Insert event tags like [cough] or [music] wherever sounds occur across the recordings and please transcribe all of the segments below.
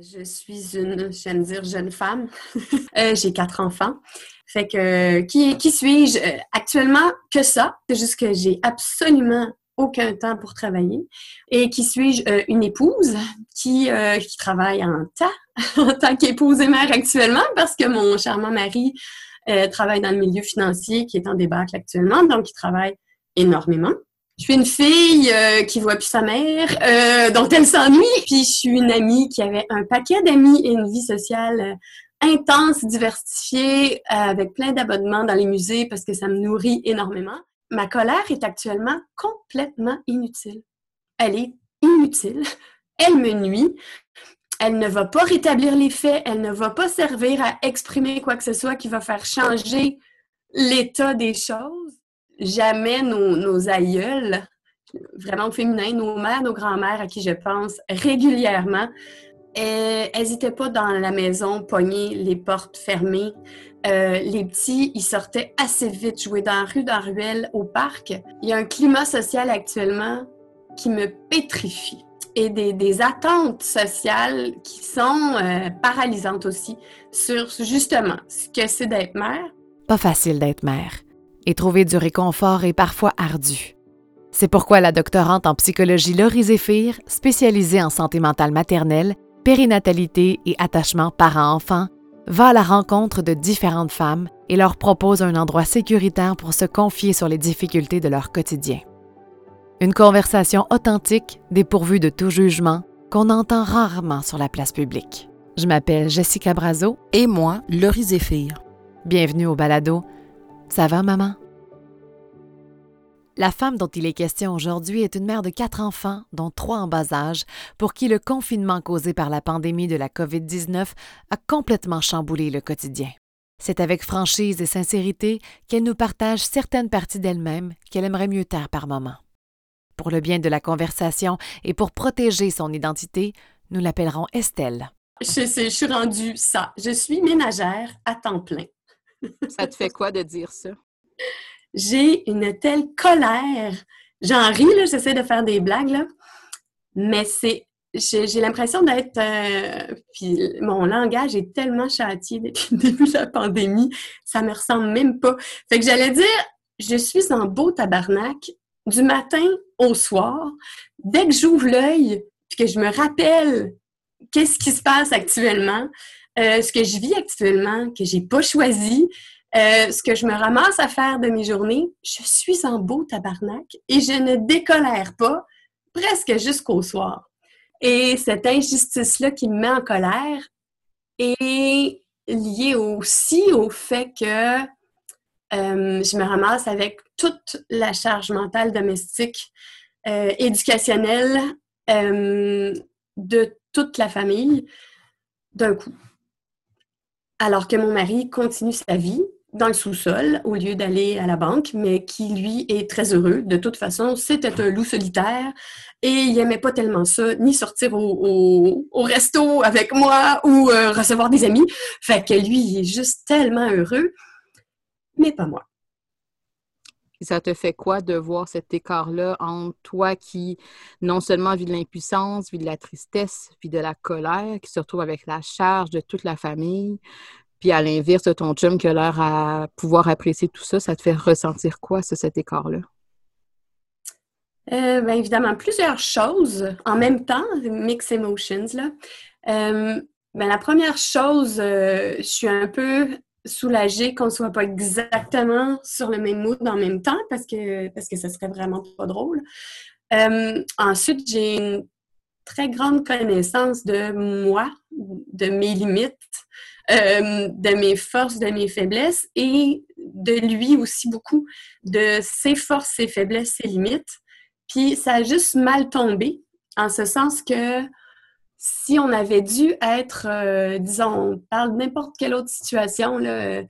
Je suis une, j'aime dire, jeune femme. [laughs] Euh, j'ai quatre enfants. Fait que, qui, qui suis-je? Euh, actuellement, que ça. C'est juste que j'ai absolument aucun temps pour travailler. Et qui suis-je? Euh, une épouse qui, qui travaille en temps, [laughs] en tant qu'épouse et mère actuellement, parce que mon charmant mari travaille dans le milieu financier qui est en débâcle actuellement, donc il travaille énormément. Je suis une fille euh, qui voit plus sa mère, euh, dont elle s'ennuie. Puis je suis une amie qui avait un paquet d'amis et une vie sociale euh, intense, diversifiée, avec plein d'abonnements dans les musées parce que ça me nourrit énormément. Ma colère est actuellement complètement inutile. Elle est inutile. Elle me nuit. Elle ne va pas rétablir les faits. Elle ne va pas servir à exprimer quoi que ce soit qui va faire changer l'état des choses jamais nos, nos aïeuls, vraiment féminins, nos mères, nos grands-mères à qui je pense régulièrement, elles n'étaient pas dans la maison pognées, les portes fermées. Euh, les petits, ils sortaient assez vite jouer dans la rue, dans la ruelle, au parc. Il y a un climat social actuellement qui me pétrifie et des, des attentes sociales qui sont euh, paralysantes aussi sur justement ce que c'est d'être mère. Pas facile d'être mère et trouver du réconfort est parfois ardu. C'est pourquoi la doctorante en psychologie Laurie Zéphir, spécialisée en santé mentale maternelle, périnatalité et attachement parent-enfant, va à la rencontre de différentes femmes et leur propose un endroit sécuritaire pour se confier sur les difficultés de leur quotidien. Une conversation authentique, dépourvue de tout jugement, qu'on entend rarement sur la place publique. Je m'appelle Jessica Brazo. Et moi, Laurie Zéphir. Bienvenue au balado ça va, maman? La femme dont il est question aujourd'hui est une mère de quatre enfants, dont trois en bas âge, pour qui le confinement causé par la pandémie de la COVID-19 a complètement chamboulé le quotidien. C'est avec franchise et sincérité qu'elle nous partage certaines parties d'elle-même qu'elle aimerait mieux taire par moment. Pour le bien de la conversation et pour protéger son identité, nous l'appellerons Estelle. Je, je suis rendue ça. Je suis ménagère à temps plein ça te fait quoi de dire ça? J'ai une telle colère. J'en ris, là, j'essaie de faire des blagues. Mais c'est. J'ai l'impression d'être. Euh, puis mon langage est tellement châtié depuis le début de la pandémie, ça me ressemble même pas. Fait que j'allais dire, je suis en beau tabarnak du matin au soir. Dès que j'ouvre l'œil, puis que je me rappelle qu'est-ce qui se passe actuellement, euh, ce que je vis actuellement, que j'ai pas choisi, euh, ce que je me ramasse à faire de mes journées, je suis en beau tabarnak et je ne décolère pas presque jusqu'au soir. Et cette injustice-là qui me met en colère est liée aussi au fait que euh, je me ramasse avec toute la charge mentale domestique, éducationnelle de toute la famille d'un coup alors que mon mari continue sa vie dans le sous-sol au lieu d'aller à la banque, mais qui, lui, est très heureux. De toute façon, c'était un loup solitaire et il n'aimait pas tellement ça, ni sortir au, resto avec moi ou euh, recevoir des amis. Fait que lui, il est juste tellement heureux, mais pas moi. Ça te fait quoi de voir cet écart-là entre toi qui non seulement vit de l'impuissance, vit de la tristesse, vit de la colère, qui se retrouve avec la charge de toute la famille, puis à l'inverse de ton chum qui a l'air à pouvoir apprécier tout ça, ça te fait ressentir quoi, cet écart-là? Euh, bien évidemment, plusieurs choses en même temps, mix emotions. Là. Euh, ben, la première chose, euh, je suis un peu soulagée qu'on ne soit pas exactement sur le même mood en même temps parce que, parce que ça serait vraiment pas drôle. ensuite, j'ai une très grande connaissance de moi, de mes limites, euh, de mes forces, de mes faiblesses et de lui aussi beaucoup, de ses forces, ses faiblesses, ses limites. Puis ça a juste mal tombé, en ce sens que si on avait dû être, euh, disons, on parle de n'importe quelle autre situation, là, euh,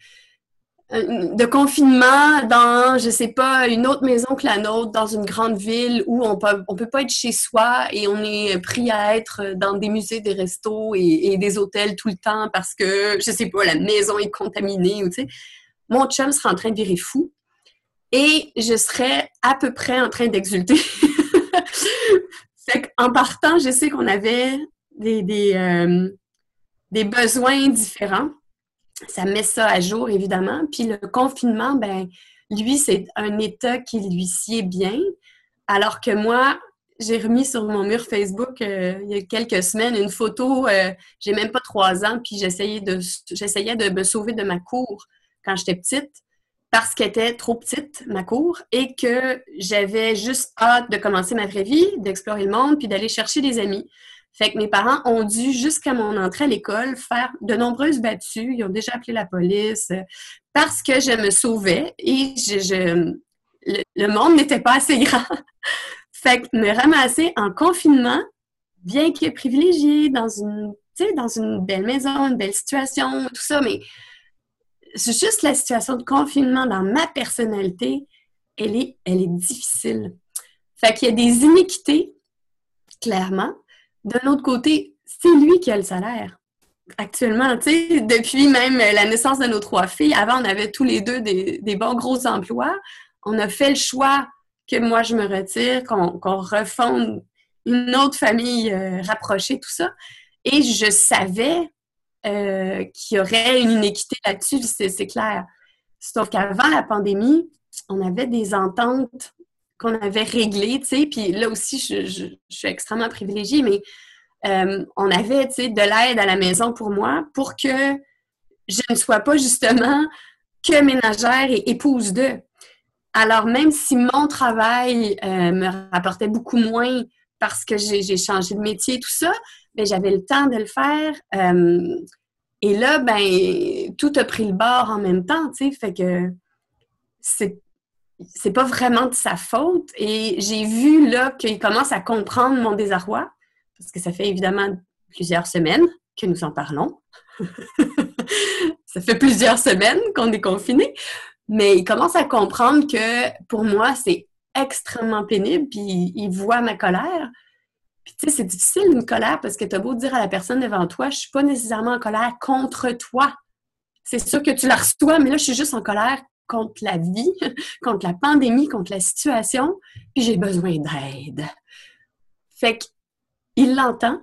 de confinement dans, je sais pas, une autre maison que la nôtre, dans une grande ville où on peut, on peut pas être chez soi et on est pris à être dans des musées, des restos et, des hôtels tout le temps parce que, je sais pas, la maison est contaminée ou tu sais. Mon chum serait en train de virer fou et je serais à peu près en train d'exulter. [laughs] fait qu'en partant, je sais qu'on avait des, euh, des besoins différents. Ça met ça à jour, évidemment. Puis le confinement, ben lui, c'est un état qui lui sied bien. Alors que moi, j'ai remis sur mon mur Facebook euh, il y a quelques semaines une photo, euh, j'ai même pas trois ans, puis j'essayais de, j'essayais de me sauver de ma cour quand j'étais petite parce qu'elle était trop petite, ma cour, et que j'avais juste hâte de commencer ma vraie vie, d'explorer le monde, puis d'aller chercher des amis. Fait que mes parents ont dû, jusqu'à mon entrée à l'école, faire de nombreuses battues. Ils ont déjà appelé la police euh, parce que je me sauvais et le, monde n'était pas assez grand. [laughs] fait que me ramasser en confinement, bien que privilégié, dans une, dans une belle maison, une belle situation, tout ça, mais c'est juste la situation de confinement dans ma personnalité, elle est, elle est difficile. Fait qu'il y a des iniquités, clairement, d'un autre côté, c'est lui qui a le salaire. Actuellement, tu sais, depuis même la naissance de nos trois filles, avant, on avait tous les deux des, bons gros emplois. On a fait le choix que moi, je me retire, qu'on refonde une autre famille euh, rapprochée, tout ça. Et je savais euh, qu'il y aurait une inéquité là-dessus, c'est clair. Sauf qu'avant la pandémie, on avait des ententes qu'on avait réglé, tu sais, puis là aussi, je, suis extrêmement privilégiée, mais euh, on avait, tu sais, de l'aide à la maison pour moi pour que je ne sois pas justement que ménagère et épouse d'eux. Alors, même si mon travail euh, me rapportait beaucoup moins parce que j'ai changé de métier, tout ça, ben, j'avais le temps de le faire. Euh, et là, ben, tout a pris le bord en même temps, tu sais, fait que c'est c'est pas vraiment de sa faute. Et j'ai vu là qu'il commence à comprendre mon désarroi, parce que ça fait évidemment plusieurs semaines que nous en parlons. [laughs] ça fait plusieurs semaines qu'on est confinés. Mais il commence à comprendre que pour moi, c'est extrêmement pénible, puis il voit ma colère. Puis tu sais, c'est difficile une colère parce que tu as beau dire à la personne devant toi, je suis pas nécessairement en colère contre toi. C'est sûr que tu la reçois, mais là, je suis juste en colère contre la vie, [laughs] contre la pandémie, contre la situation, puis j'ai besoin d'aide. Fait qu'il l'entend,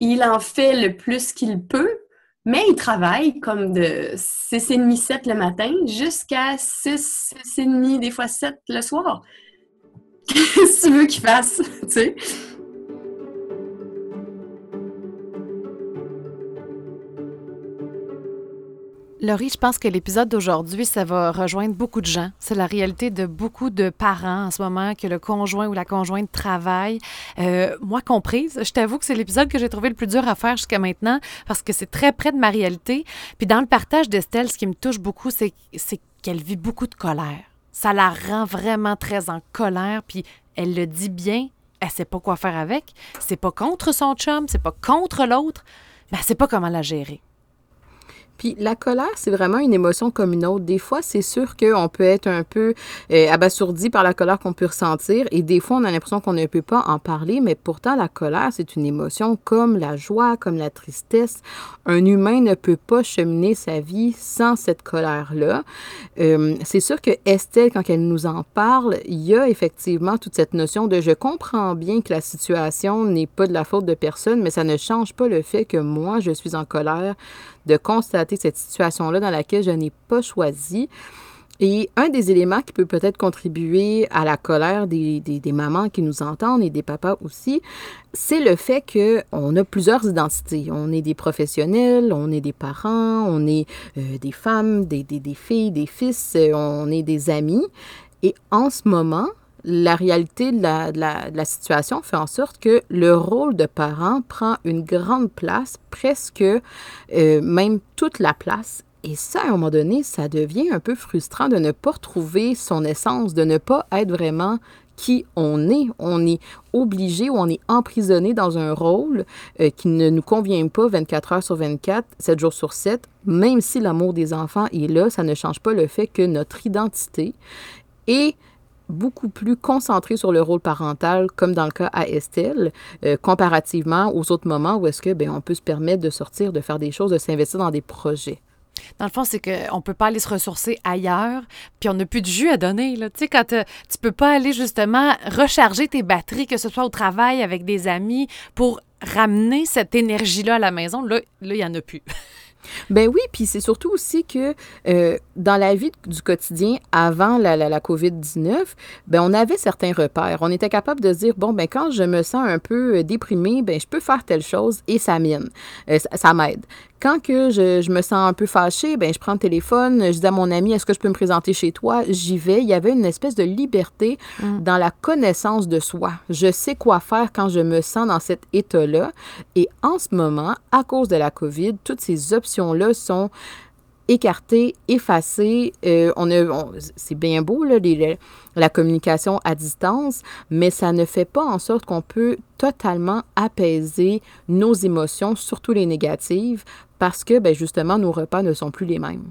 il en fait le plus qu'il peut, mais il travaille comme de 6h30, 7 le matin jusqu'à 6, 6h30, des fois 7 le soir. [laughs] Qu'est-ce que tu veux qu'il fasse? [laughs] Laurie, je pense que l'épisode d'aujourd'hui, ça va rejoindre beaucoup de gens. C'est la réalité de beaucoup de parents en ce moment que le conjoint ou la conjointe travaille. Euh, moi comprise, je t'avoue que c'est l'épisode que j'ai trouvé le plus dur à faire jusqu'à maintenant parce que c'est très près de ma réalité. Puis dans le partage d'Estelle, ce qui me touche beaucoup, c'est qu'elle vit beaucoup de colère. Ça la rend vraiment très en colère, puis elle le dit bien, elle sait pas quoi faire avec. C'est pas contre son chum, c'est pas contre l'autre, mais elle sait pas comment la gérer. Puis la colère, c'est vraiment une émotion comme une autre. Des fois, c'est sûr qu'on peut être un peu euh, abasourdi par la colère qu'on peut ressentir et des fois, on a l'impression qu'on ne peut pas en parler, mais pourtant, la colère, c'est une émotion comme la joie, comme la tristesse. Un humain ne peut pas cheminer sa vie sans cette colère-là. Euh, c'est sûr que Estelle, quand elle nous en parle, il y a effectivement toute cette notion de je comprends bien que la situation n'est pas de la faute de personne, mais ça ne change pas le fait que moi, je suis en colère de constater cette situation-là dans laquelle je n'ai pas choisi. Et un des éléments qui peut peut-être contribuer à la colère des, des, mamans qui nous entendent et des papas aussi, c'est le fait qu'on a plusieurs identités. On est des professionnels, on est des parents, on est euh, des femmes, des, des, filles, des fils, euh, on est des amis. Et en ce moment, la réalité de la, situation fait en sorte que le rôle de parent prend une grande place, presque euh, même toute la place. Et ça, à un moment donné, ça devient un peu frustrant de ne pas retrouver son essence, de ne pas être vraiment qui on est. On est obligé ou on est emprisonné dans un rôle euh, qui ne nous convient pas 24 heures sur 24, 7 jours sur 7. Même si l'amour des enfants est là, ça ne change pas le fait que notre identité est beaucoup plus concentré sur le rôle parental, comme dans le cas à Estelle, euh, comparativement aux autres moments où est-ce que ben, on peut se permettre de sortir, de faire des choses, de s'investir dans des projets. Dans le fond, c'est qu'on ne peut pas aller se ressourcer ailleurs, puis on n'a plus de jus à donner. Là. Tu sais, quand euh, tu peux pas aller justement recharger tes batteries, que ce soit au travail, avec des amis, pour ramener cette énergie-là à la maison, là, là, il n'y en a plus. [laughs] Ben oui, puis c'est surtout aussi que euh, dans la vie du quotidien avant la, la, COVID-19, ben on avait certains repères. On était capable de se dire, bon, ben quand je me sens un peu euh, déprimé, ben je peux faire telle chose et ça m'aide. Euh, ça m'aide. Quand que je, je, me sens un peu fâchée, ben je prends le téléphone, je dis à mon ami, est-ce que je peux me présenter chez toi? J'y vais. Il y avait une espèce de liberté mm. dans la connaissance de soi. Je sais quoi faire quand je me sens dans cet état-là. Et en ce moment, à cause de la COVID, toutes ces options-là sont écartées, effacées. Euh, on, c'est bien beau, là, la communication à distance, mais ça ne fait pas en sorte qu'on peut totalement apaiser nos émotions, surtout les négatives, parce que ben, justement, nos repas ne sont plus les mêmes.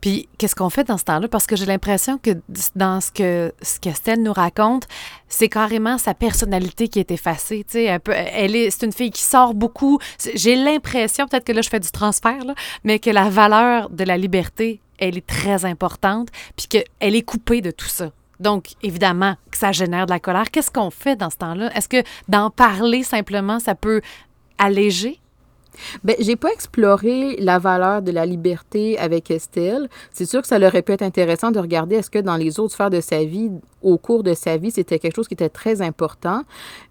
Puis, qu'est-ce qu'on fait dans ce temps-là? Parce que j'ai l'impression que dans ce que ce nous raconte, c'est carrément sa personnalité qui est effacée. Tu sais, elle est, c'est une fille qui sort beaucoup. J'ai l'impression, peut-être que là, je fais du transfert, mais que la valeur de la liberté, elle est très importante, puis qu'elle est coupée de tout ça. Donc, évidemment, que ça génère de la colère. Qu'est-ce qu'on fait dans ce temps-là? Est-ce que d'en parler simplement, ça peut alléger Bien, j'ai pas exploré la valeur de la liberté avec Estelle. C'est sûr que ça aurait pu être intéressant de regarder est-ce que dans les autres sphères de sa vie, au cours de sa vie, c'était quelque chose qui était très important.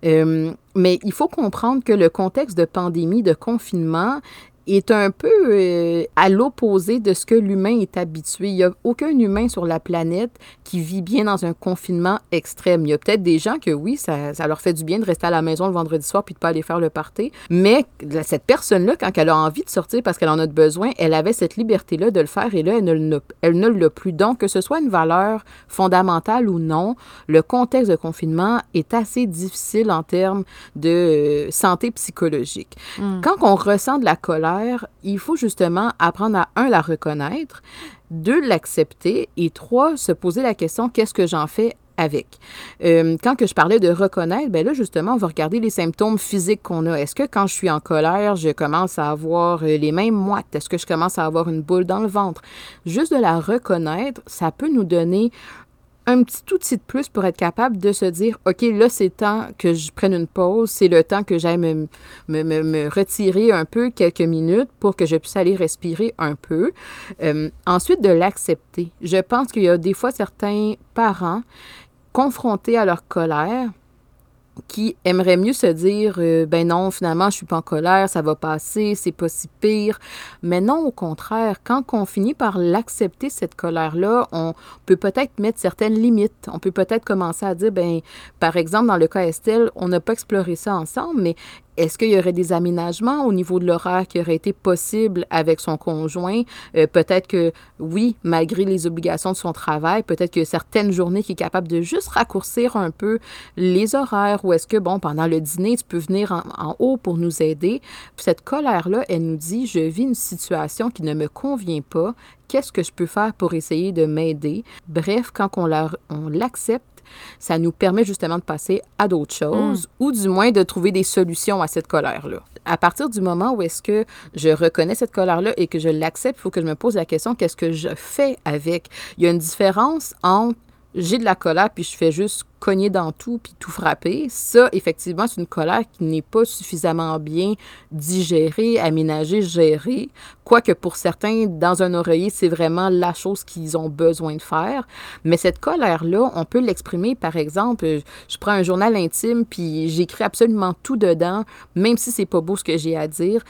Euh, mais il faut comprendre que le contexte de pandémie, de confinement, est un peu euh, à l'opposé de ce que l'humain est habitué. Il n'y a aucun humain sur la planète qui vit bien dans un confinement extrême. Il y a peut-être des gens que oui, ça, ça, leur fait du bien de rester à la maison le vendredi soir puis de pas aller faire le party. Mais cette personne-là, quand elle a envie de sortir parce qu'elle en a besoin, elle avait cette liberté-là de le faire et là, elle ne, elle ne l'a plus. Donc, que ce soit une valeur fondamentale ou non, le contexte de confinement est assez difficile en termes de euh, santé psychologique. Hmm. Quand on ressent de la colère, il faut justement apprendre à, un, la reconnaître, deux, l'accepter et trois, se poser la question, qu'est-ce que j'en fais avec? Euh, quand que je parlais de reconnaître, ben là, justement, on va regarder les symptômes physiques qu'on a. Est-ce que quand je suis en colère, je commence à avoir euh, les mêmes moites? Est-ce que je commence à avoir une boule dans le ventre? Juste de la reconnaître, ça peut nous donner un petit outil de plus pour être capable de se dire, OK, là, c'est temps que je prenne une pause, c'est le temps que j'aille me, me, me, retirer un peu quelques minutes pour que je puisse aller respirer un peu. Euh, ensuite, de l'accepter. Je pense qu'il y a des fois certains parents confrontés à leur colère qui aimerait mieux se dire euh, ben non, finalement, je suis pas en colère, ça va passer, c'est pas si pire. Mais non, au contraire, quand on finit par l'accepter, cette colère-là, on peut peut-être mettre certaines limites. On peut peut-être commencer à dire ben par exemple, dans le cas Estelle, on n'a pas exploré ça ensemble, mais est-ce qu'il y aurait des aménagements au niveau de l'horaire qui auraient été possibles avec son conjoint? Euh, peut-être que oui, malgré les obligations de son travail, peut-être que certaines journées qui est capable de juste raccourcir un peu les horaires ou est-ce que, bon, pendant le dîner, tu peux venir en, haut pour nous aider? cette colère-là, elle nous dit, je vis une situation qui ne me convient pas. Qu'est-ce que je peux faire pour essayer de m'aider? Bref, quand on l'accepte, ça nous permet justement de passer à d'autres choses mm. ou du moins de trouver des solutions à cette colère-là. À partir du moment où est-ce que je reconnais cette colère-là et que je l'accepte, il faut que je me pose la question, qu'est-ce que je fais avec? Il y a une différence entre j'ai de la colère puis je fais juste cogner dans tout puis tout frapper, ça, effectivement, c'est une colère qui n'est pas suffisamment bien digérée, aménagée, gérée. Quoique pour certains, dans un oreiller, c'est vraiment la chose qu'ils ont besoin de faire. Mais cette colère-là, on peut l'exprimer, par exemple, je prends un journal intime puis j'écris absolument tout dedans, même si c'est pas beau ce que j'ai à dire.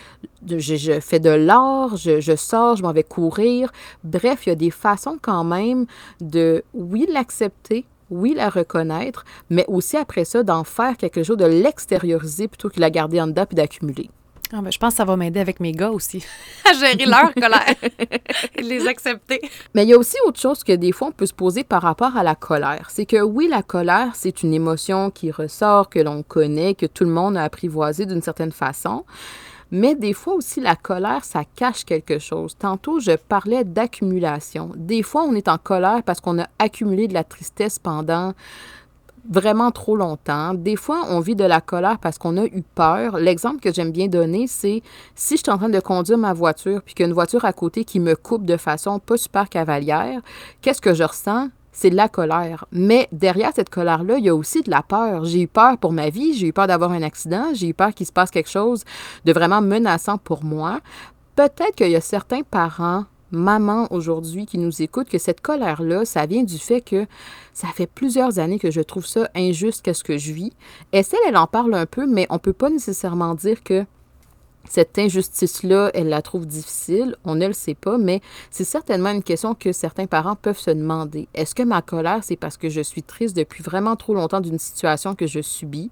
Je, je fais de l'art, je, je sors, je m'en vais courir. Bref, il y a des façons quand même de, oui, l'accepter, oui, la reconnaître, mais aussi après ça, d'en faire quelque chose, de l'extérioriser plutôt que de la garder en dedans puis d'accumuler. Ah ben, je pense que ça va m'aider avec mes gars aussi, [laughs] à gérer leur colère [laughs] et les accepter. Mais il y a aussi autre chose que des fois on peut se poser par rapport à la colère. C'est que oui, la colère, c'est une émotion qui ressort, que l'on connaît, que tout le monde a apprivoisé d'une certaine façon. Mais des fois aussi, la colère, ça cache quelque chose. Tantôt, je parlais d'accumulation. Des fois, on est en colère parce qu'on a accumulé de la tristesse pendant vraiment trop longtemps. Des fois, on vit de la colère parce qu'on a eu peur. L'exemple que j'aime bien donner, c'est si je suis en train de conduire ma voiture puis qu'il y a une voiture à côté qui me coupe de façon pas super cavalière, qu'est-ce que je ressens? C'est de la colère. Mais derrière cette colère-là, il y a aussi de la peur. J'ai eu peur pour ma vie, j'ai eu peur d'avoir un accident, j'ai eu peur qu'il se passe quelque chose de vraiment menaçant pour moi. Peut-être qu'il y a certains parents maman aujourd'hui qui nous écoute que cette colère-là, ça vient du fait que ça fait plusieurs années que je trouve ça injuste qu'est-ce que je vis. Estelle, elle en parle un peu, mais on ne peut pas nécessairement dire que cette injustice-là, elle la trouve difficile. On ne le sait pas, mais c'est certainement une question que certains parents peuvent se demander. Est-ce que ma colère, c'est parce que je suis triste depuis vraiment trop longtemps d'une situation que je subis?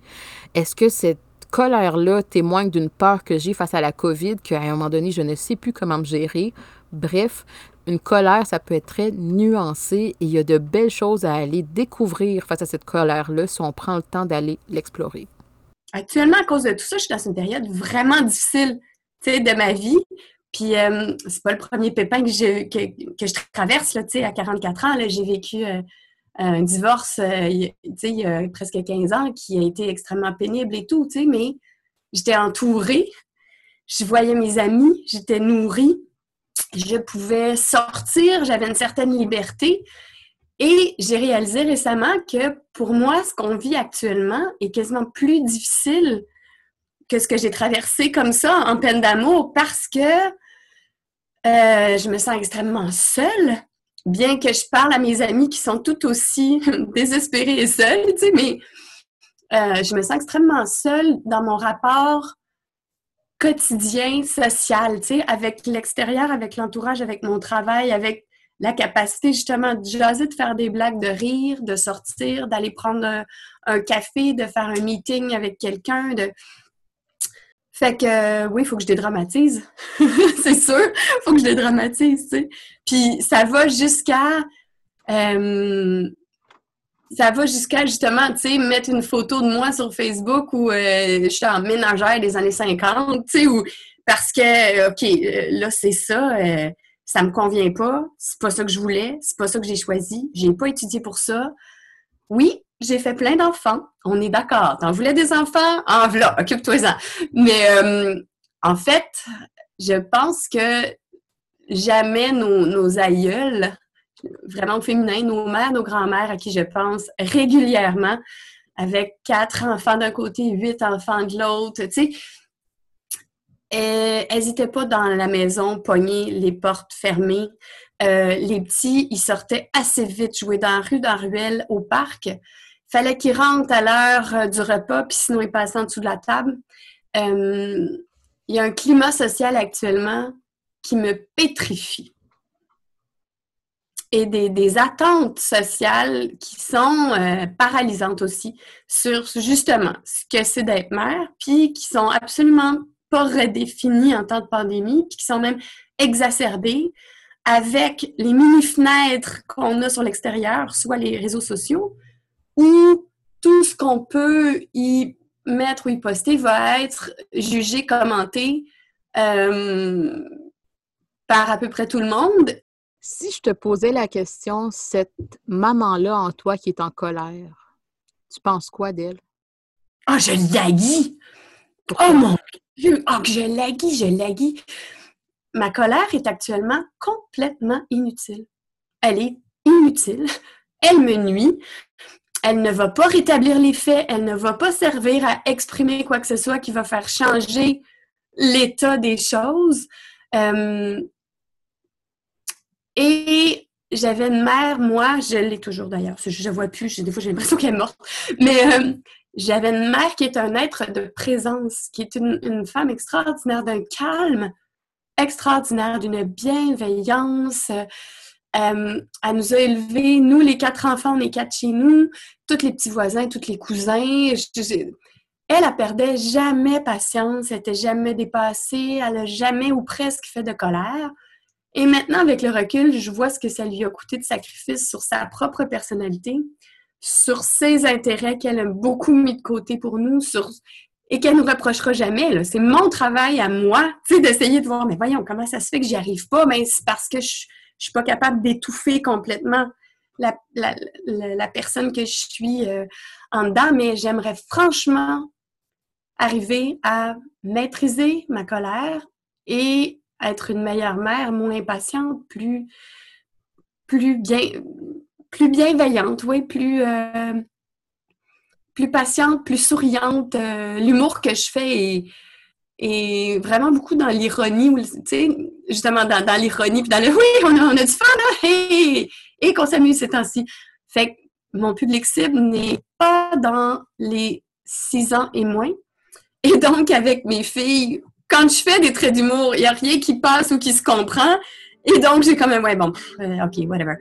Est-ce que cette colère-là témoigne d'une peur que j'ai face à la COVID, qu'à un moment donné, je ne sais plus comment me gérer? Bref, une colère, ça peut être très nuancé et il y a de belles choses à aller découvrir face à cette colère-là si on prend le temps d'aller l'explorer. Actuellement, à cause de tout ça, je suis dans une période vraiment difficile de ma vie. Puis, euh, c'est pas le premier pépin que je, que, je traverse là, à 44 ans. J'ai vécu euh, un divorce euh, il y a presque 15 ans qui a été extrêmement pénible et tout, mais j'étais entourée, je voyais mes amis, j'étais nourrie je pouvais sortir, j'avais une certaine liberté. Et j'ai réalisé récemment que pour moi, ce qu'on vit actuellement est quasiment plus difficile que ce que j'ai traversé comme ça en peine d'amour parce que euh, je me sens extrêmement seule, bien que je parle à mes amis qui sont tout aussi [laughs] désespérés et seuls, tu sais, mais euh, je me sens extrêmement seule dans mon rapport quotidien social, tu sais, avec l'extérieur, avec l'entourage, avec mon travail, avec la capacité justement de jaser, de faire des blagues, de rire, de sortir, d'aller prendre un, café, de faire un meeting avec quelqu'un, de... Fait que oui, il faut que je dédramatise. [laughs] c'est sûr, faut que je dédramatise, tu sais. Puis ça va jusqu'à euh, ça va jusqu'à justement, tu sais, mettre une photo de moi sur Facebook où euh, je suis en ménagère des années 50, tu sais, ou parce que, OK, euh, là, c'est ça, euh, ça me convient pas, c'est pas ça que je voulais, c'est pas ça que j'ai choisi, j'ai pas étudié pour ça. Oui, j'ai fait plein d'enfants, on est d'accord. T'en voulais des enfants? En voilà, occupe-toi-en. Mais en fait, je pense que jamais nos, nos aïeuls vraiment féminin, nos mères, nos grands-mères à qui je pense régulièrement, avec quatre enfants d'un côté, huit enfants de l'autre, tu sais. Elles n'étaient pas dans la maison, pognées, les portes fermées. Euh, les petits, ils sortaient assez vite jouer dans la rue, dans la ruelle, au parc. Fallait qu'ils rentrent à l'heure euh, du repas, puis sinon ils passaient en dessous de la table. Euh, il y a un climat social actuellement qui me pétrifie et des, attentes sociales qui sont euh, paralysantes aussi sur justement ce que c'est d'être mère, puis qui sont absolument pas redéfinies en temps de pandémie, puis qui sont même exacerbées avec les mini-fenêtres qu'on a sur l'extérieur, soit les réseaux sociaux, où tout ce qu'on peut y mettre ou y poster va être jugé, commenté euh, par à peu près tout le monde si je te posais la question, cette maman-là en toi qui est en colère, tu penses quoi d'elle? Ah, je laguis! Oh mon Oh, que je laguis, je laguis! Ma colère est actuellement complètement inutile. Elle est inutile. Elle me nuit. Elle ne va pas rétablir les faits. Elle ne va pas servir à exprimer quoi que ce soit qui va faire changer l'état des choses. Euh, et j'avais une mère, moi, je l'ai toujours d'ailleurs, je ne vois plus, des fois j'ai l'impression qu'elle est morte, mais euh, j'avais une mère qui est un être de présence, qui est une, femme extraordinaire, d'un calme extraordinaire, d'une bienveillance. Euh, elle nous a élevés, nous les quatre enfants, on est quatre chez nous, tous les petits voisins, tous les cousins. elle, elle perdait jamais patience, elle n'était jamais dépassée, elle n'a jamais ou presque fait de colère. Et maintenant, avec le recul, je vois ce que ça lui a coûté de sacrifice sur sa propre personnalité, sur ses intérêts qu'elle a beaucoup mis de côté pour nous, et qu'elle nous reprochera jamais. C'est mon travail à moi, d'essayer de voir, mais voyons, comment ça se fait que j'y arrive pas? Mais c'est parce que je, ne suis pas capable d'étouffer complètement la, personne que je suis euh, en dedans, mais j'aimerais franchement arriver à maîtriser ma colère et être une meilleure mère, moins impatiente, plus, plus bien, plus bienveillante, oui, plus, euh, plus patiente, plus souriante. Euh, l'humour que je fais est, vraiment beaucoup dans l'ironie, tu sais, justement dans, l'ironie, puis dans le oui, on a, du fun, hein, et, qu'on s'amuse ces temps-ci. Fait que mon public cible n'est pas dans les six ans et moins. Et donc, avec mes filles, quand je fais des traits d'humour, il n'y a rien qui passe ou qui se comprend. Et donc, j'ai quand même, ouais, bon, euh, OK, whatever.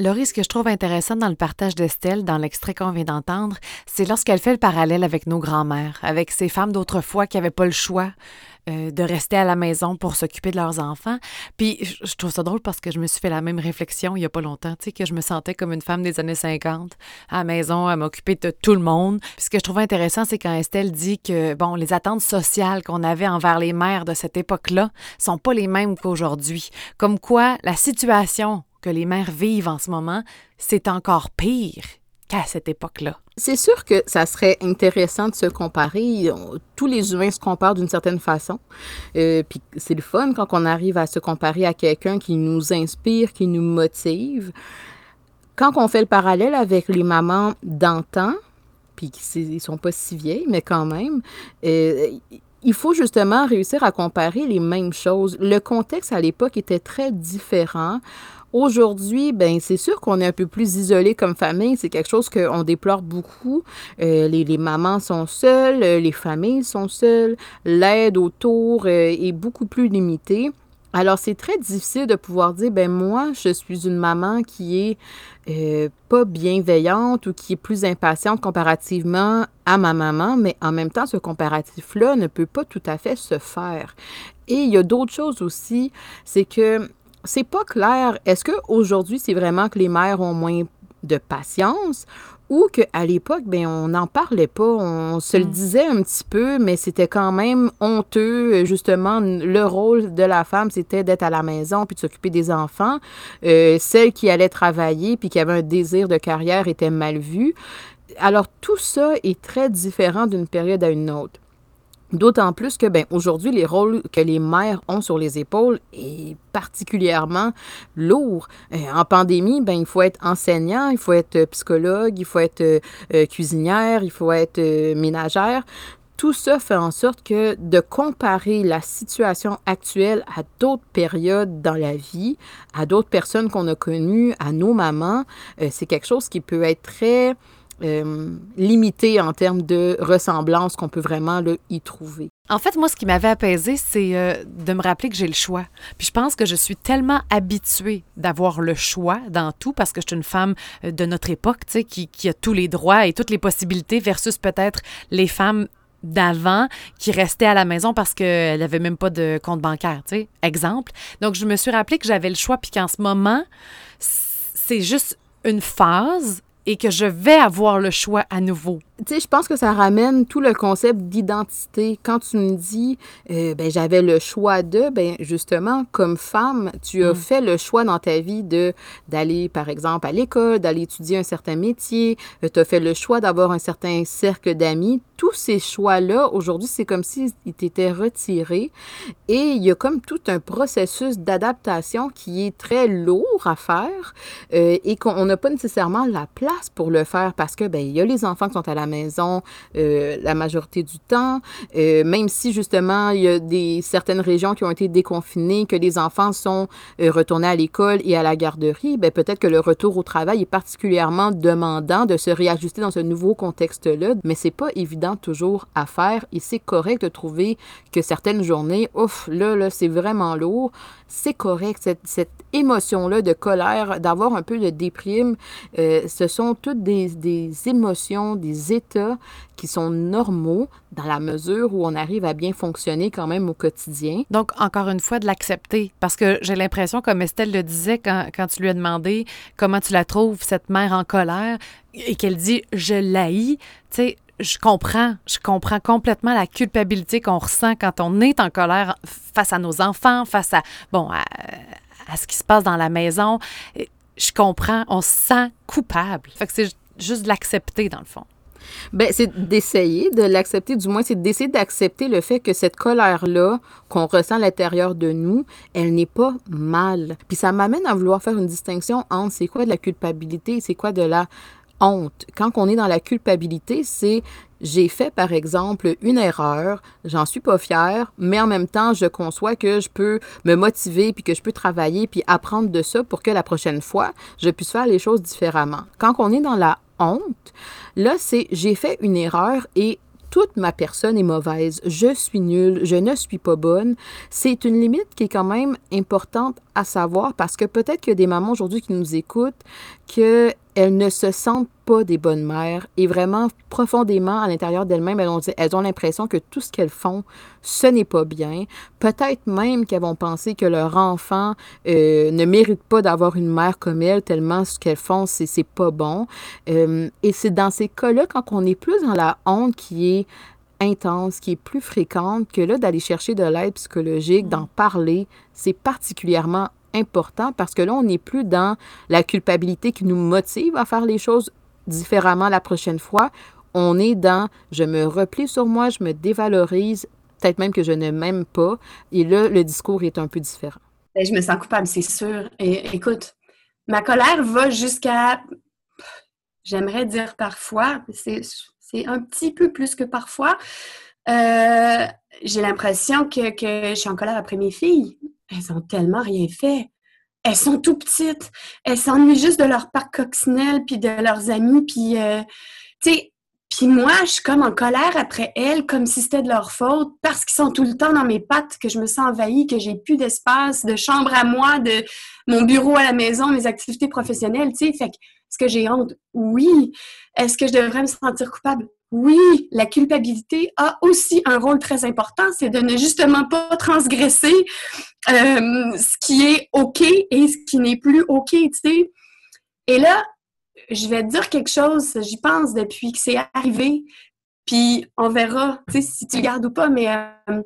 Laurie, ce que je trouve intéressant dans le partage d'Estelle, dans l'extrait qu'on vient d'entendre, c'est lorsqu'elle fait le parallèle avec nos grands-mères, avec ces femmes d'autrefois qui n'avaient pas le choix euh, de rester à la maison pour s'occuper de leurs enfants. Puis je trouve ça drôle parce que je me suis fait la même réflexion il n'y a pas longtemps, tu sais, que je me sentais comme une femme des années 50, à la maison, à m'occuper de tout le monde. Puis ce que je trouve intéressant, c'est quand Estelle dit que, bon, les attentes sociales qu'on avait envers les mères de cette époque-là sont pas les mêmes qu'aujourd'hui. Comme quoi, la situation que les mères vivent en ce moment, c'est encore pire qu'à cette époque-là. C'est sûr que ça serait intéressant de se comparer. Tous les humains se comparent d'une certaine façon. Euh, puis c'est le fun quand on arrive à se comparer à quelqu'un qui nous inspire, qui nous motive. Quand on fait le parallèle avec les mamans d'antan, puis ils sont pas si vieilles, mais quand même, euh, il faut justement réussir à comparer les mêmes choses. Le contexte à l'époque était très différent. Aujourd'hui, ben c'est sûr qu'on est un peu plus isolé comme famille. C'est quelque chose qu'on déplore beaucoup. Euh, les, mamans sont seules, euh, les familles sont seules, l'aide autour euh, est beaucoup plus limitée. Alors, c'est très difficile de pouvoir dire, ben moi, je suis une maman qui est pas bienveillante ou qui est plus impatiente comparativement à ma maman, mais en même temps, ce comparatif-là ne peut pas tout à fait se faire. Et il y a d'autres choses aussi, c'est que c'est pas clair. Est-ce qu'aujourd'hui, c'est vraiment que les mères ont moins de patience ou qu'à l'époque, ben, on n'en parlait pas, on se le mm. disait un petit peu, mais c'était quand même honteux. Justement, le rôle de la femme, c'était d'être à la maison puis de s'occuper des enfants. Euh, celle qui allait travailler puis qui avait un désir de carrière était mal vue. Alors, tout ça est très différent d'une période à une autre. D'autant plus que, ben, aujourd'hui, les rôles que les mères ont sur les épaules est particulièrement lourd. Euh, en pandémie, ben, il faut être enseignant, il faut être psychologue, il faut être euh, cuisinière, il faut être euh, ménagère. Tout ça fait en sorte que de comparer la situation actuelle à d'autres périodes dans la vie, à d'autres personnes qu'on a connues, à nos mamans, c'est quelque chose qui peut être très euh, limité en termes de ressemblance qu'on peut vraiment y trouver. En fait, moi, ce qui m'avait apaisé, c'est euh, de me rappeler que j'ai le choix. Puis je pense que je suis tellement habituée d'avoir le choix dans tout parce que je suis une femme euh, de notre époque, tu sais, qui, a tous les droits et toutes les possibilités versus peut-être les femmes d'avant qui restaient à la maison parce qu'elle n'avait même pas de compte bancaire, tu sais, exemple. Donc, je me suis rappelé que j'avais le choix puis qu'en ce moment, c'est juste une phase et que je vais avoir le choix à nouveau. Tu sais, je pense que ça ramène tout le concept d'identité. Quand tu me dis, euh, ben, j'avais le choix de, ben, justement, comme femme, tu as mm. fait le choix dans ta vie de d'aller, par exemple, à l'école, d'aller étudier un certain métier. Euh, tu as fait le choix d'avoir un certain cercle d'amis. Tous ces choix-là, aujourd'hui, c'est comme s'ils t'étaient retirés. Et il y a comme tout un processus d'adaptation qui est très lourd à faire euh, et qu'on n'a pas nécessairement la place pour le faire parce que, ben, il y a les enfants qui sont à la maison euh, la majorité du temps, euh, même si justement il y a des certaines régions qui ont été déconfinées, que les enfants sont euh, retournés à l'école et à la garderie, ben peut-être que le retour au travail est particulièrement demandant de se réajuster dans ce nouveau contexte-là, mais c'est pas évident toujours à faire et c'est correct de trouver que certaines journées, ouf, là, là, c'est vraiment lourd. C'est correct, cette, cette émotion-là de colère, d'avoir un peu de déprime, ce sont toutes des, des émotions, des qui sont normaux dans la mesure où on arrive à bien fonctionner quand même au quotidien. Donc, encore une fois, de l'accepter. Parce que j'ai l'impression, comme Estelle le disait quand, quand, tu lui as demandé comment tu la trouves, cette mère en colère, et qu'elle dit « je l'haïs », tu sais, je comprends, je comprends complètement la culpabilité qu'on ressent quand on est en colère face à nos enfants, face à, bon, à, à ce qui se passe dans la maison. Je comprends, on se sent coupable. Fait que c'est juste de l'accepter, dans le fond. Ben, c'est d'essayer de l'accepter, du moins, c'est d'essayer d'accepter le fait que cette colère-là qu'on ressent à l'intérieur de nous, elle n'est pas mal. Puis ça m'amène à vouloir faire une distinction entre c'est quoi de la culpabilité et c'est quoi de la honte. Quand on est dans la culpabilité, c'est j'ai fait par exemple une erreur, j'en suis pas fière, mais en même temps, je conçois que je peux me motiver puis que je peux travailler puis apprendre de ça pour que la prochaine fois, je puisse faire les choses différemment. Quand on est dans la honte, là c'est j'ai fait une erreur et toute ma personne est mauvaise, je suis nulle, je ne suis pas bonne, c'est une limite qui est quand même importante à savoir parce que peut-être qu'il y a des mamans aujourd'hui qui nous écoutent que elles ne se sentent pas des bonnes mères et vraiment profondément à l'intérieur d'elles-mêmes, elles ont, elles ont l'impression que tout ce qu'elles font, ce n'est pas bien. Peut-être même qu'elles vont penser que leur enfant euh, ne mérite pas d'avoir une mère comme elle, tellement ce qu'elles font, c'est, c'est pas bon. Euh, et c'est dans ces cas-là, quand on est plus dans la honte qui est intense, qui est plus fréquente, que là, d'aller chercher de l'aide psychologique, d'en parler, c'est particulièrement important parce que là, on n'est plus dans la culpabilité qui nous motive à faire les choses différemment la prochaine fois. On est dans je me replie sur moi, je me dévalorise, peut-être même que je ne m'aime pas. Et là, le discours est un peu différent. Ben, je me sens coupable, c'est sûr. Et écoute, ma colère va jusqu'à, j'aimerais dire parfois, c'est un petit peu plus que parfois. Euh, j'ai l'impression que, que, je suis en colère après mes filles elles ont tellement rien fait. Elles sont tout petites. Elles s'ennuient juste de leur parc coccinelle, puis de leurs amis, puis, euh, tu sais, puis moi, je suis comme en colère après elles, comme si c'était de leur faute, parce qu'ils sont tout le temps dans mes pattes, que je me sens envahie, que j'ai plus d'espace, de chambre à moi, de mon bureau à la maison, mes activités professionnelles, tu sais. Fait que, est-ce que j'ai honte? Oui. Est-ce que je devrais me sentir coupable? oui, la culpabilité a aussi un rôle très important, c'est de ne justement pas transgresser euh, ce qui est OK et ce qui n'est plus OK, tu sais. Et là, je vais te dire quelque chose, j'y pense depuis que c'est arrivé, puis on verra, si tu le gardes ou pas, mais euh,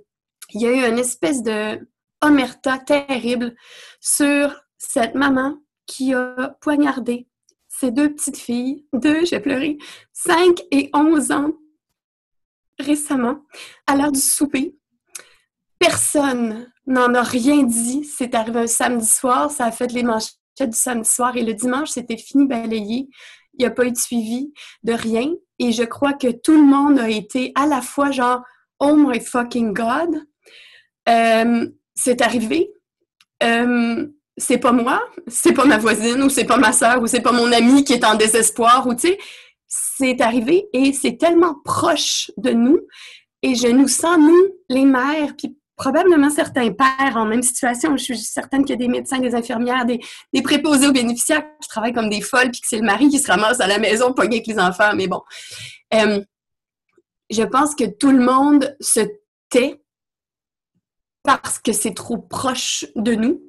il y a eu une espèce de omerta terrible sur cette maman qui a poignardé deux petites filles, deux, j'ai pleuré, 5 et 11 ans, récemment, à l'heure du souper. Personne n'en a rien dit. C'est arrivé un samedi soir, ça a fait les manchettes du samedi soir et le dimanche, c'était fini balayé. Il n'y a pas eu de suivi de rien. Et je crois que tout le monde a été à la fois genre Oh my fucking God! Euh, c'est arrivé. Euh, c'est pas moi, c'est pas ma voisine ou c'est pas ma soeur ou c'est pas mon ami qui est en désespoir ou tu sais, c'est arrivé et c'est tellement proche de nous et je nous sens nous les mères puis probablement certains pères en même situation. Je suis certaine qu'il y a des médecins, des infirmières, des, préposés aux bénéficiaires qui travaillent comme des folles puis que c'est le mari qui se ramasse à la maison pogné avec les enfants. Mais bon, euh, je pense que tout le monde se tait parce que c'est trop proche de nous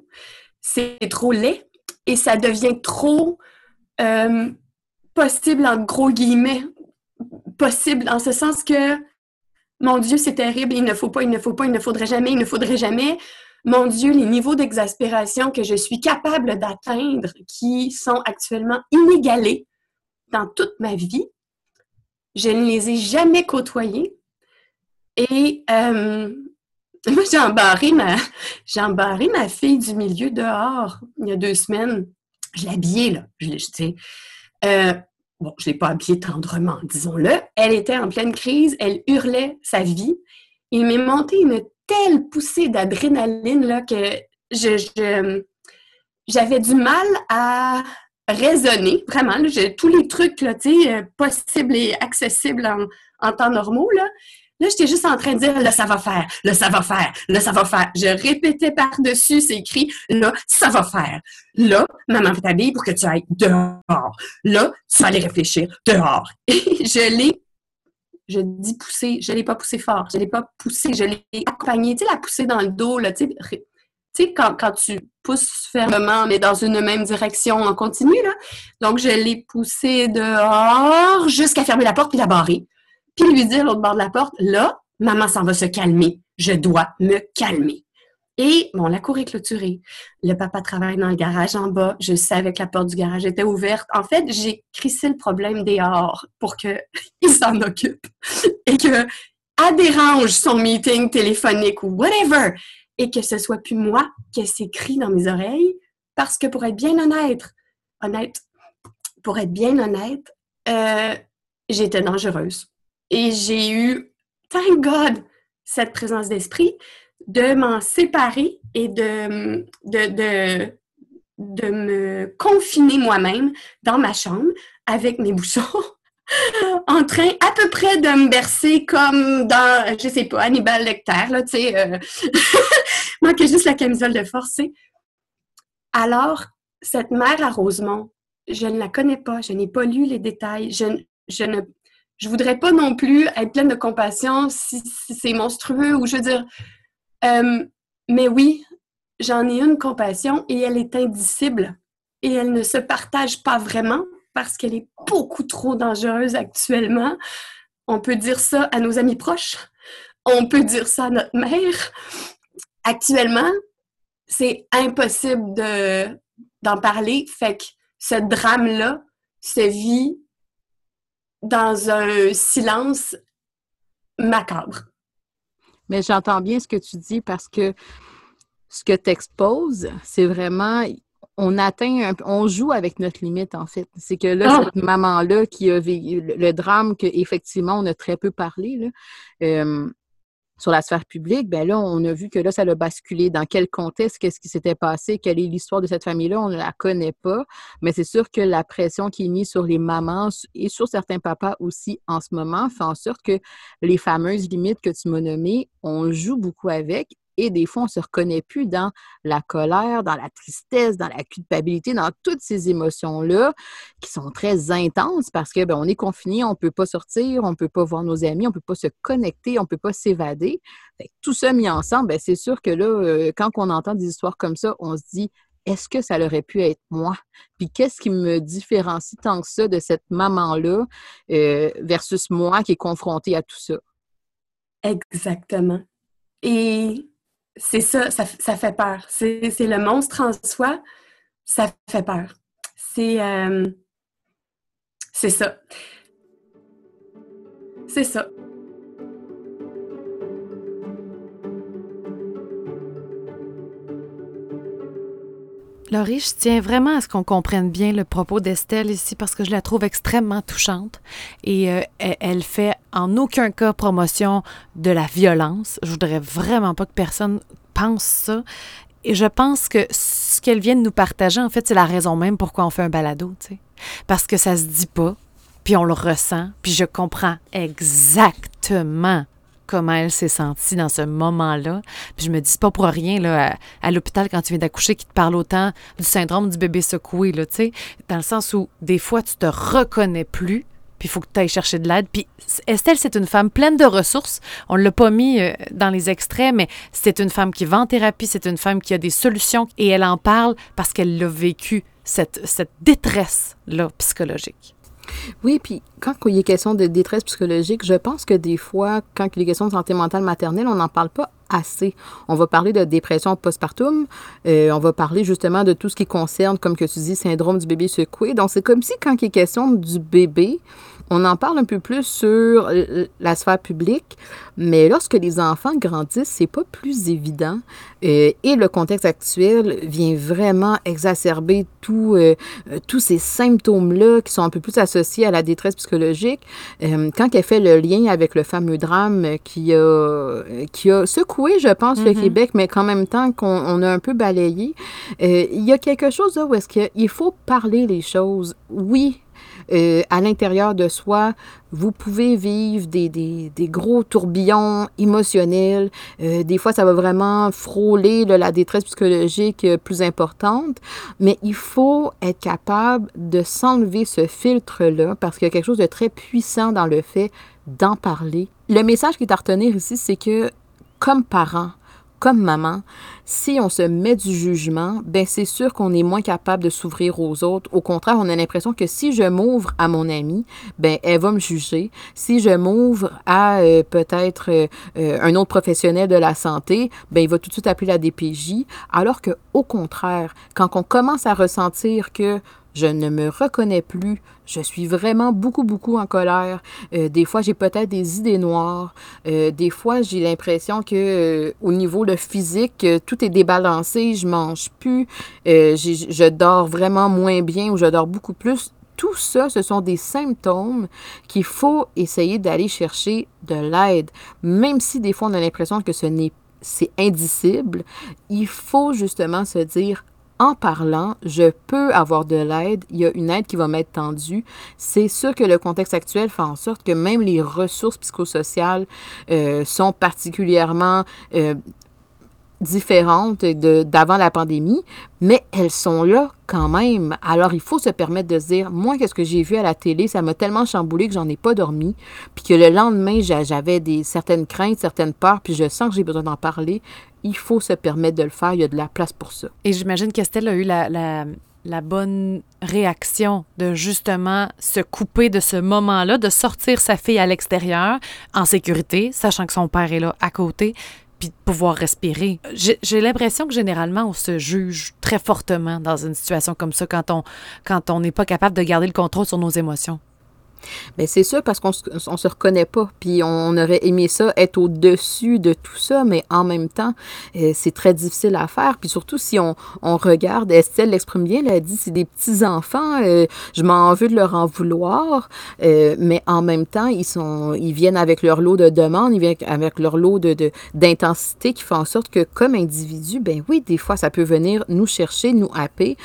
c'est trop laid et ça devient trop euh, possible, en gros guillemets, possible en ce sens que, mon Dieu, c'est terrible, il ne faut pas, il ne faut pas, il ne faudrait jamais, il ne faudrait jamais. Mon Dieu, les niveaux d'exaspération que je suis capable d'atteindre, qui sont actuellement inégalés dans toute ma vie, je ne les ai jamais côtoyés. Et euh, j'ai embarré ma, [laughs] j'ai embarré ma fille du milieu dehors il y a deux semaines. Je l'ai habillée, là. Je l'ai, tu euh, bon, je ne l'ai pas habillée tendrement, disons-le. Elle était en pleine crise, elle hurlait sa vie. Il m'est monté une telle poussée d'adrénaline, là, que j'avais du mal à raisonner, vraiment. J'ai tous les trucs, là, euh, possibles et accessibles en, temps normaux, là. Là, j'étais juste en train de dire, là, ça va faire, là, ça va faire, là, ça va faire. Je répétais par-dessus, c'est écrit, là, ça va faire. Là, maman va t'habiller pour que tu ailles dehors. Là, tu vas aller réfléchir dehors. [laughs] Et je l'ai, je dis pousser, je l'ai pas poussé fort, je l'ai pas poussé, je l'ai accompagné. Tu sais, la pousser dans le dos, là, tu sais, tu quand, quand, tu pousses fermement, mais dans une même direction en continu, là. Donc, je l'ai poussé dehors jusqu'à fermer la porte puis la barrer puis lui dire l'autre bord de la porte, là, maman s'en va se calmer. Je dois me calmer. Et bon, la cour est clôturée. Le papa travaille dans le garage en bas. Je savais que la porte du garage était ouverte. En fait, j'ai crissé le problème dehors pour qu'il [laughs] s'en occupe [laughs] et que à dérange son meeting téléphonique ou whatever et que ce soit plus moi qui s'écrit dans mes oreilles parce que pour être bien honnête, honnête, pour être bien honnête, euh, j'étais dangereuse. Et j'ai eu, thank God, cette présence d'esprit de m'en séparer et de, de, de, me confiner moi-même dans ma chambre avec mes bouchons, [laughs] en train à peu près de me bercer comme dans, je sais pas, Hannibal Lecter, là, tu sais, euh, [laughs] manquait juste la camisole de force, Alors, cette mère à Rosemont, je ne la connais pas, je n'ai pas lu les détails, je, je ne je voudrais pas non plus être pleine de compassion si, c'est monstrueux ou je veux dire. Euh, mais oui, j'en ai une compassion et elle est indicible et elle ne se partage pas vraiment parce qu'elle est beaucoup trop dangereuse actuellement. On peut dire ça à nos amis proches. On peut dire ça à notre mère. Actuellement, c'est impossible de, d'en parler. Fait que ce drame-là se vit dans un silence macabre. Mais j'entends bien ce que tu dis parce que ce que tu exposes, c'est vraiment on atteint, on joue avec notre limite, en fait. C'est que là, ah! cette maman-là qui a vécu le, drame qu'effectivement, on a très peu parlé, là, euh, sur la sphère publique, ben là, on a vu que là, ça a basculé. Dans quel contexte, qu'est-ce qui s'était passé, quelle est l'histoire de cette famille-là, on ne la connaît pas. Mais c'est sûr que la pression qui est mise sur les mamans et sur certains papas aussi en ce moment fait en sorte que les fameuses limites que tu m'as nommées, on joue beaucoup avec et des fois, on ne se reconnaît plus dans la colère, dans la tristesse, dans la culpabilité, dans toutes ces émotions-là qui sont très intenses parce que ben, on est confiné, on ne peut pas sortir, on ne peut pas voir nos amis, on ne peut pas se connecter, on ne peut pas s'évader. Tout ça mis ensemble, ben, c'est sûr que là, euh, quand on entend des histoires comme ça, on se dit est-ce que ça aurait pu être moi? Puis qu'est-ce qui me différencie tant que ça de cette maman-là euh, versus moi qui est confrontée à tout ça? Exactement. Et c'est ça, ça, fait peur. C'est le monstre en soi, ça fait peur. C'est euh, ça. C'est ça. Laurie, je tiens vraiment à ce qu'on comprenne bien le propos d'Estelle ici parce que je la trouve extrêmement touchante et euh, elle fait en aucun cas promotion de la violence. Je voudrais vraiment pas que personne pense ça. Et je pense que ce qu'elle vient de nous partager, en fait, c'est la raison même pourquoi on fait un balado, tu sais. Parce que ça se dit pas, puis on le ressent, puis je comprends exactement comment elle s'est sentie dans ce moment-là. Puis je me dis, pas pour rien, là, à, l'hôpital, quand tu viens d'accoucher, qui te parle autant du syndrome du bébé secoué, là, tu sais, dans le sens où, des fois, tu te reconnais plus, puis il faut que tu ailles chercher de l'aide. Puis Estelle, c'est une femme pleine de ressources. On l'a pas mis euh, dans les extraits, mais c'est une femme qui va en thérapie, c'est une femme qui a des solutions, et elle en parle parce qu'elle l'a vécu, cette, cette détresse-là psychologique. Oui, puis quand il est question de détresse psychologique, je pense que des fois, quand il est question de santé mentale maternelle, on n'en parle pas assez. On va parler de dépression postpartum, euh, on va parler justement de tout ce qui concerne, comme que tu dis, syndrome du bébé secoué. Donc, c'est comme si quand il est question du bébé, on en parle un peu plus sur la sphère publique, mais lorsque les enfants grandissent, c'est pas plus évident. Euh, et le contexte actuel vient vraiment exacerber euh, tous ces symptômes-là qui sont un peu plus associés à la détresse psychologique. Quand elle fait le lien avec le fameux drame qui a, qui a secoué, je pense, le mm-hmm. Québec, mais qu'en même temps qu'on a un peu balayé, il y a quelque chose là où est-ce qu'il faut parler les choses. Oui, euh, à l'intérieur de soi, vous pouvez vivre des, des, des gros tourbillons émotionnels. Euh, des fois, ça va vraiment frôler la détresse psychologique euh, plus importante. Mais il faut être capable de s'enlever ce filtre-là parce qu'il y a quelque chose de très puissant dans le fait d'en parler. Le message qui est à retenir ici, c'est que comme parents, comme maman, si on se met du jugement, ben c'est sûr qu'on est moins capable de s'ouvrir aux autres. Au contraire, on a l'impression que si je m'ouvre à mon amie, ben elle va me juger. Si je m'ouvre à euh, peut-être euh, euh, un autre professionnel de la santé, ben il va tout de suite appeler la DPJ. Alors que au contraire, quand on commence à ressentir que je ne me reconnais plus, je suis vraiment beaucoup, beaucoup en colère. Euh, des fois, j'ai peut-être des idées noires. Euh, des fois, j'ai l'impression que euh, au niveau de physique, tout est débalancé, je mange plus, je dors vraiment moins bien ou je dors beaucoup plus. Tout ça, ce sont des symptômes qu'il faut essayer d'aller chercher de l'aide. Même si des fois on a l'impression que ce n'est c'est indicible, il faut justement se dire en parlant, je peux avoir de l'aide, il y a une aide qui va m'être tendue. C'est sûr que le contexte actuel fait en sorte que même les ressources psychosociales euh, sont particulièrement euh, différentes d'avant la pandémie, mais elles sont là quand même. Alors, il faut se permettre de se dire, moi, qu'est-ce que j'ai vu à la télé, ça m'a tellement chamboulé que j'en ai pas dormi, puis que le lendemain, j'avais des certaines craintes, certaines peurs, puis je sens que j'ai besoin d'en parler. Il faut se permettre de le faire, il y a de la place pour ça. Et j'imagine qu'Estelle a eu la, la bonne réaction de justement se couper de ce moment-là, de sortir sa fille à l'extérieur en sécurité, sachant que son père est là à côté, puis de pouvoir respirer. J'ai l'impression que généralement, on se juge très fortement dans une situation comme ça quand on quand on n'est pas capable de garder le contrôle sur nos émotions. Bien, c'est sûr parce qu'on ne se reconnaît pas. Puis on aurait aimé ça, être au-dessus de tout ça, mais en même temps, euh, c'est très difficile à faire. Puis surtout si on, on regarde, Estelle l'exprime bien, elle a dit c'est des petits-enfants, euh, je m'en veux de leur en vouloir, euh, mais en même temps, ils, sont, ils viennent avec leur lot de demandes, ils viennent avec leur lot d'intensité de, d'intensité qui fait en sorte que comme individu, ben oui, des fois, ça peut venir nous chercher, nous happer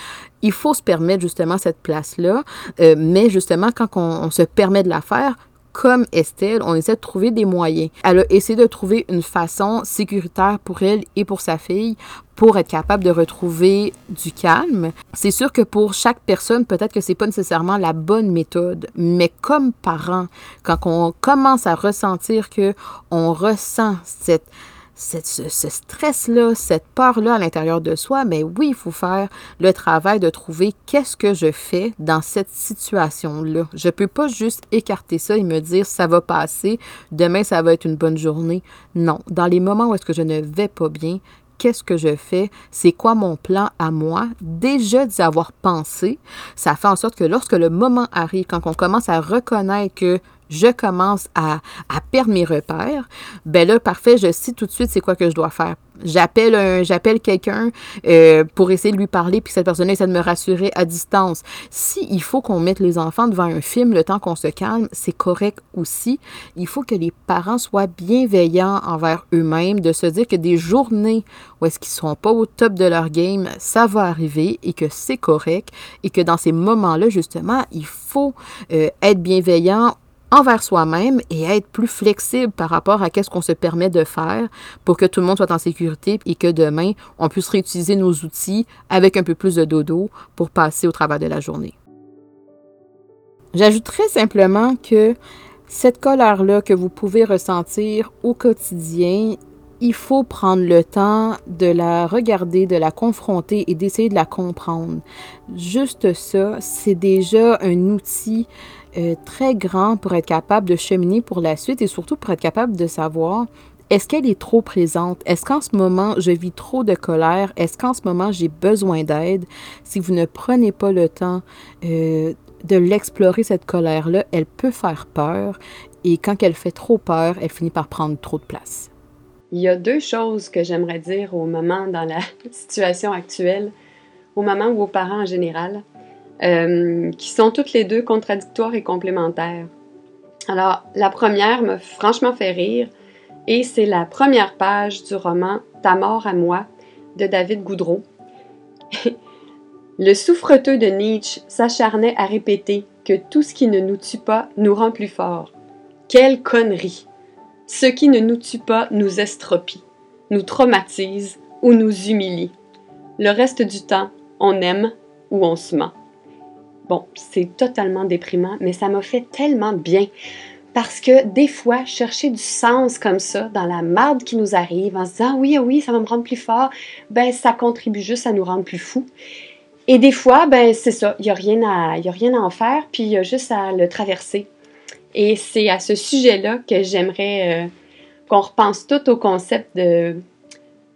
il faut se permettre justement cette place-là, euh, mais justement, quand on, se permet de la faire, comme Estelle, on essaie de trouver des moyens. Elle a essayé de trouver une façon sécuritaire pour elle et pour sa fille pour être capable de retrouver du calme. C'est sûr que pour chaque personne, peut-être que c'est pas nécessairement la bonne méthode, mais comme parent, quand on commence à ressentir que on ressent cette ce, stress-là, cette peur-là à l'intérieur de soi, mais oui, il faut faire le travail de trouver qu'est-ce que je fais dans cette situation-là. Je ne peux pas juste écarter ça et me dire ça va passer, demain ça va être une bonne journée. Non, dans les moments où est-ce que je ne vais pas bien, qu'est-ce que je fais, c'est quoi mon plan à moi, déjà d'y avoir pensé, ça fait en sorte que lorsque le moment arrive, quand on commence à reconnaître que je commence à, à perdre mes repères, ben là, parfait, je sais tout de suite c'est quoi que je dois faire. J'appelle j'appelle quelqu'un euh, pour essayer de lui parler, puis cette personne essaie de me rassurer à distance. Si il faut qu'on mette les enfants devant un film le temps qu'on se calme, c'est correct aussi. Il faut que les parents soient bienveillants envers eux-mêmes, de se dire que des journées où est-ce qu'ils seront pas au top de leur game, ça va arriver et que c'est correct et que dans ces moments-là, justement, il faut euh, être bienveillant envers soi-même et être plus flexible par rapport à qu'est-ce qu'on se permet de faire pour que tout le monde soit en sécurité et que demain, on puisse réutiliser nos outils avec un peu plus de dodo pour passer au travers de la journée. J'ajouterais simplement que cette colère-là que vous pouvez ressentir au quotidien, il faut prendre le temps de la regarder, de la confronter et d'essayer de la comprendre. Juste ça, c'est déjà un outil euh, très grand pour être capable de cheminer pour la suite et surtout pour être capable de savoir est-ce qu'elle est trop présente? Est-ce qu'en ce moment, je vis trop de colère? Est-ce qu'en ce moment, j'ai besoin d'aide? Si vous ne prenez pas le temps euh, de l'explorer, cette colère-là, elle peut faire peur. Et quand elle fait trop peur, elle finit par prendre trop de place. Il y a deux choses que j'aimerais dire aux mamans dans la [laughs] situation actuelle, aux mamans ou aux parents en général. Euh, qui sont toutes les deux contradictoires et complémentaires. Alors, la première me franchement fait rire et c'est la première page du roman Ta mort à moi de David Goudreau. [laughs] Le souffreteux de Nietzsche s'acharnait à répéter que tout ce qui ne nous tue pas nous rend plus forts. Quelle connerie! Ce qui ne nous tue pas nous estropie, nous traumatise ou nous humilie. Le reste du temps, on aime ou on se ment. Bon, c'est totalement déprimant, mais ça m'a fait tellement bien Parce que des fois, chercher du sens comme ça dans la marde qui nous arrive en se disant oui, oui, ça va me rendre plus fort, ben ça contribue juste à nous rendre plus fous. Et des fois, ben c'est ça, il n'y a, rien à, a rien à en faire, puis il y a juste à le traverser. Et c'est à ce sujet-là que j'aimerais euh, qu'on repense tout au concept de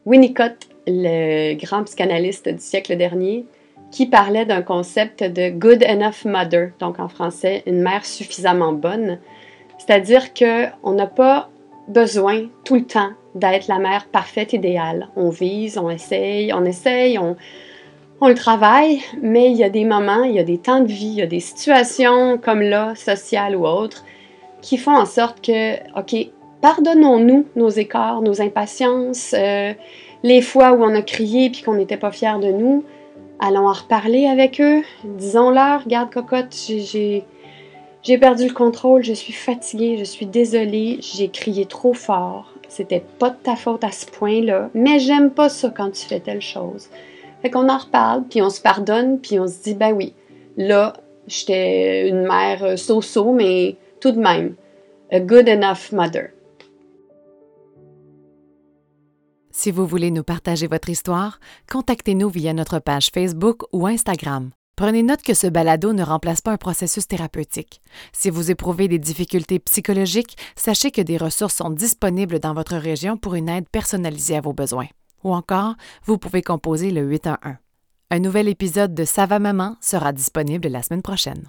Winnicott, le grand psychanalyste du siècle dernier, qui parlait d'un concept de good enough mother, donc en français, une mère suffisamment bonne. C'est-à-dire qu'on n'a pas besoin tout le temps d'être la mère parfaite, idéale. On vise, on essaye, on essaye, on, le travaille, mais il y a des moments, il y a des temps de vie, il y a des situations comme là, sociales ou autres, qui font en sorte que, OK, pardonnons-nous nos écarts, nos impatiences, euh, les fois où on a crié puis qu'on n'était pas fiers de nous. Allons en reparler avec eux. Disons-leur, regarde cocotte, j'ai j'ai perdu le contrôle, je suis fatiguée, je suis désolée, j'ai crié trop fort. C'était pas de ta faute à ce point-là, mais j'aime pas ça quand tu fais telle chose. Fait qu'on en reparle, puis on se pardonne, puis on se dit, ben oui, là, j'étais une mère so-so, mais tout de même, a good enough mother. Si vous voulez nous partager votre histoire, contactez-nous via notre page Facebook ou Instagram. Prenez note que ce balado ne remplace pas un processus thérapeutique. Si vous éprouvez des difficultés psychologiques, sachez que des ressources sont disponibles dans votre région pour une aide personnalisée à vos besoins. Ou encore, vous pouvez composer le 811. Un nouvel épisode de Ça va maman sera disponible la semaine prochaine.